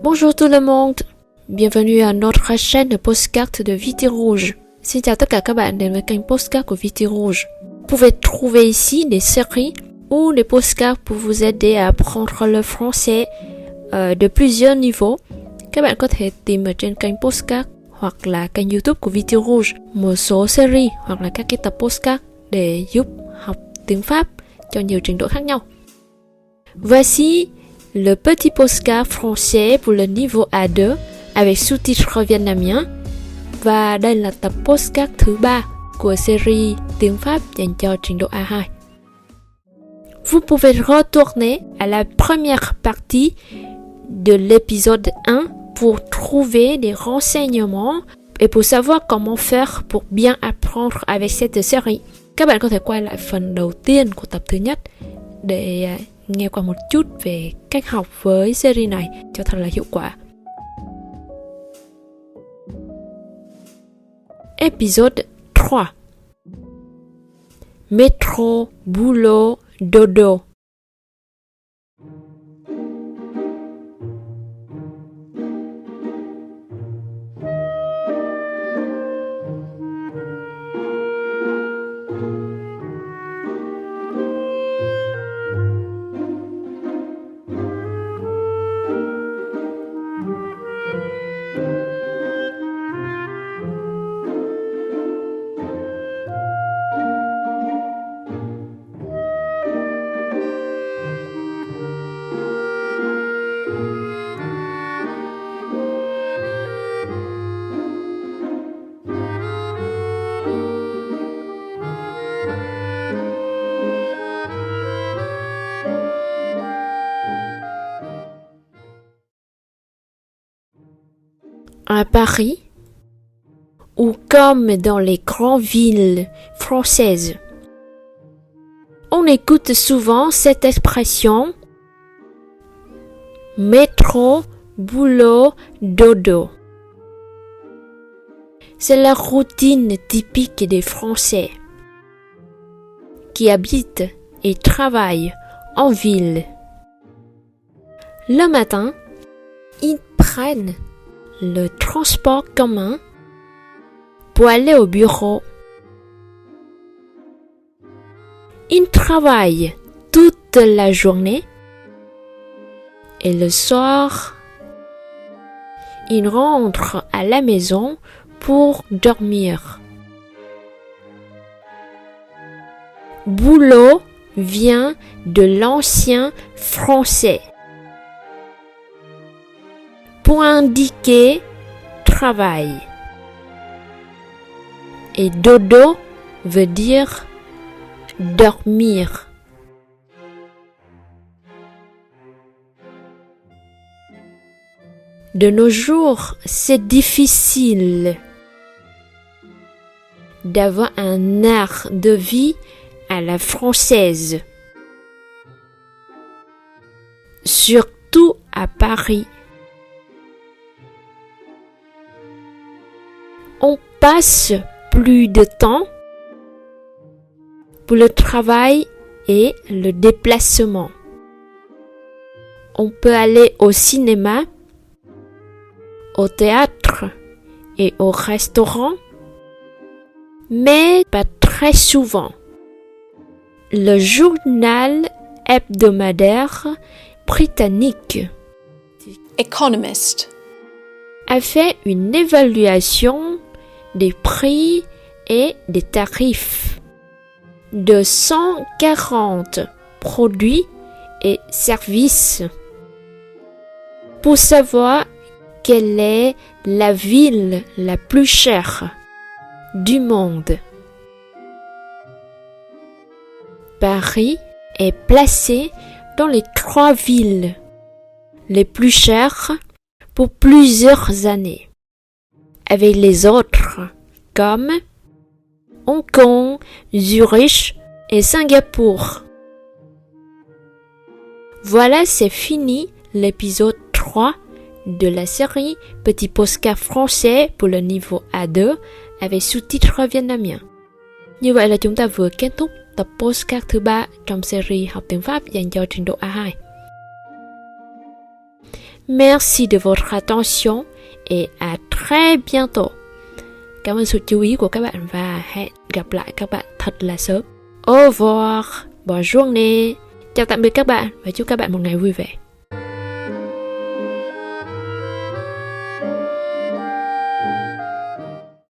Bonjour tout le monde, bienvenue à notre chaîne de postcard de Viti Rouge. Xin chào các bạn đến với postcard của Viti Rouge. Vous pouvez trouver ici des séries ou des postcards pour vous aider à apprendre le français euh, de plusieurs niveaux. Các bạn có thể tìm ở trên kênh postcard hoặc là kênh youtube Viti Rouge một số hoặc là các tập postcard để giúp học tiếng Pháp cho nhiều trình độ khác. Voici le petit postcard français pour le niveau A2 avec sous-titres vietnamien và đây là tập postcard thứ ba của series tiếng Pháp dành cho trình độ A2. Vous pouvez retourner à la première partie de l'épisode 1 pour trouver des renseignements et pour savoir comment faire pour bien apprendre avec cette série. Các bạn có thể quay lại phần đầu tiên của tập thứ nhất để nghe qua một chút về cách học với series này cho thật là hiệu quả. Episode 3 Métro, boulot, dodo. À Paris ou comme dans les grandes villes françaises. On écoute souvent cette expression métro, boulot, dodo. C'est la routine typique des Français qui habitent et travaillent en ville. Le matin, ils prennent le transport commun pour aller au bureau. Ils travaillent toute la journée et le soir, ils rentrent à la maison pour dormir. Boulot vient de l'ancien français pour indiquer travail. Et dodo veut dire dormir. De nos jours, c'est difficile d'avoir un art de vie à la française, surtout à Paris. On passe plus de temps pour le travail et le déplacement. On peut aller au cinéma, au théâtre et au restaurant, mais pas très souvent. Le journal hebdomadaire britannique Economist. a fait une évaluation des prix et des tarifs. de 140 produits et services. Pour savoir quelle est la ville la plus chère du monde. Paris est placé dans les trois villes les plus chères pour plusieurs années, avec les autres comme Hong Kong, Zurich et Singapour. Voilà, c'est fini l'épisode 3 de la série Petit postcard français pour le niveau A2 avec sous-titres vietnamien. Như vậy là chúng ta vừa kết thúc tập postcard thứ ba trong series học tiếng Pháp dành cho trình độ A2. Merci de votre attention et à très bientôt. Cảm ơn sự chú ý của các bạn và hẹn gặp lại các bạn thật là sớm. Au revoir, bonne journée. Chào tạm biệt các bạn và chúc các bạn một ngày vui vẻ.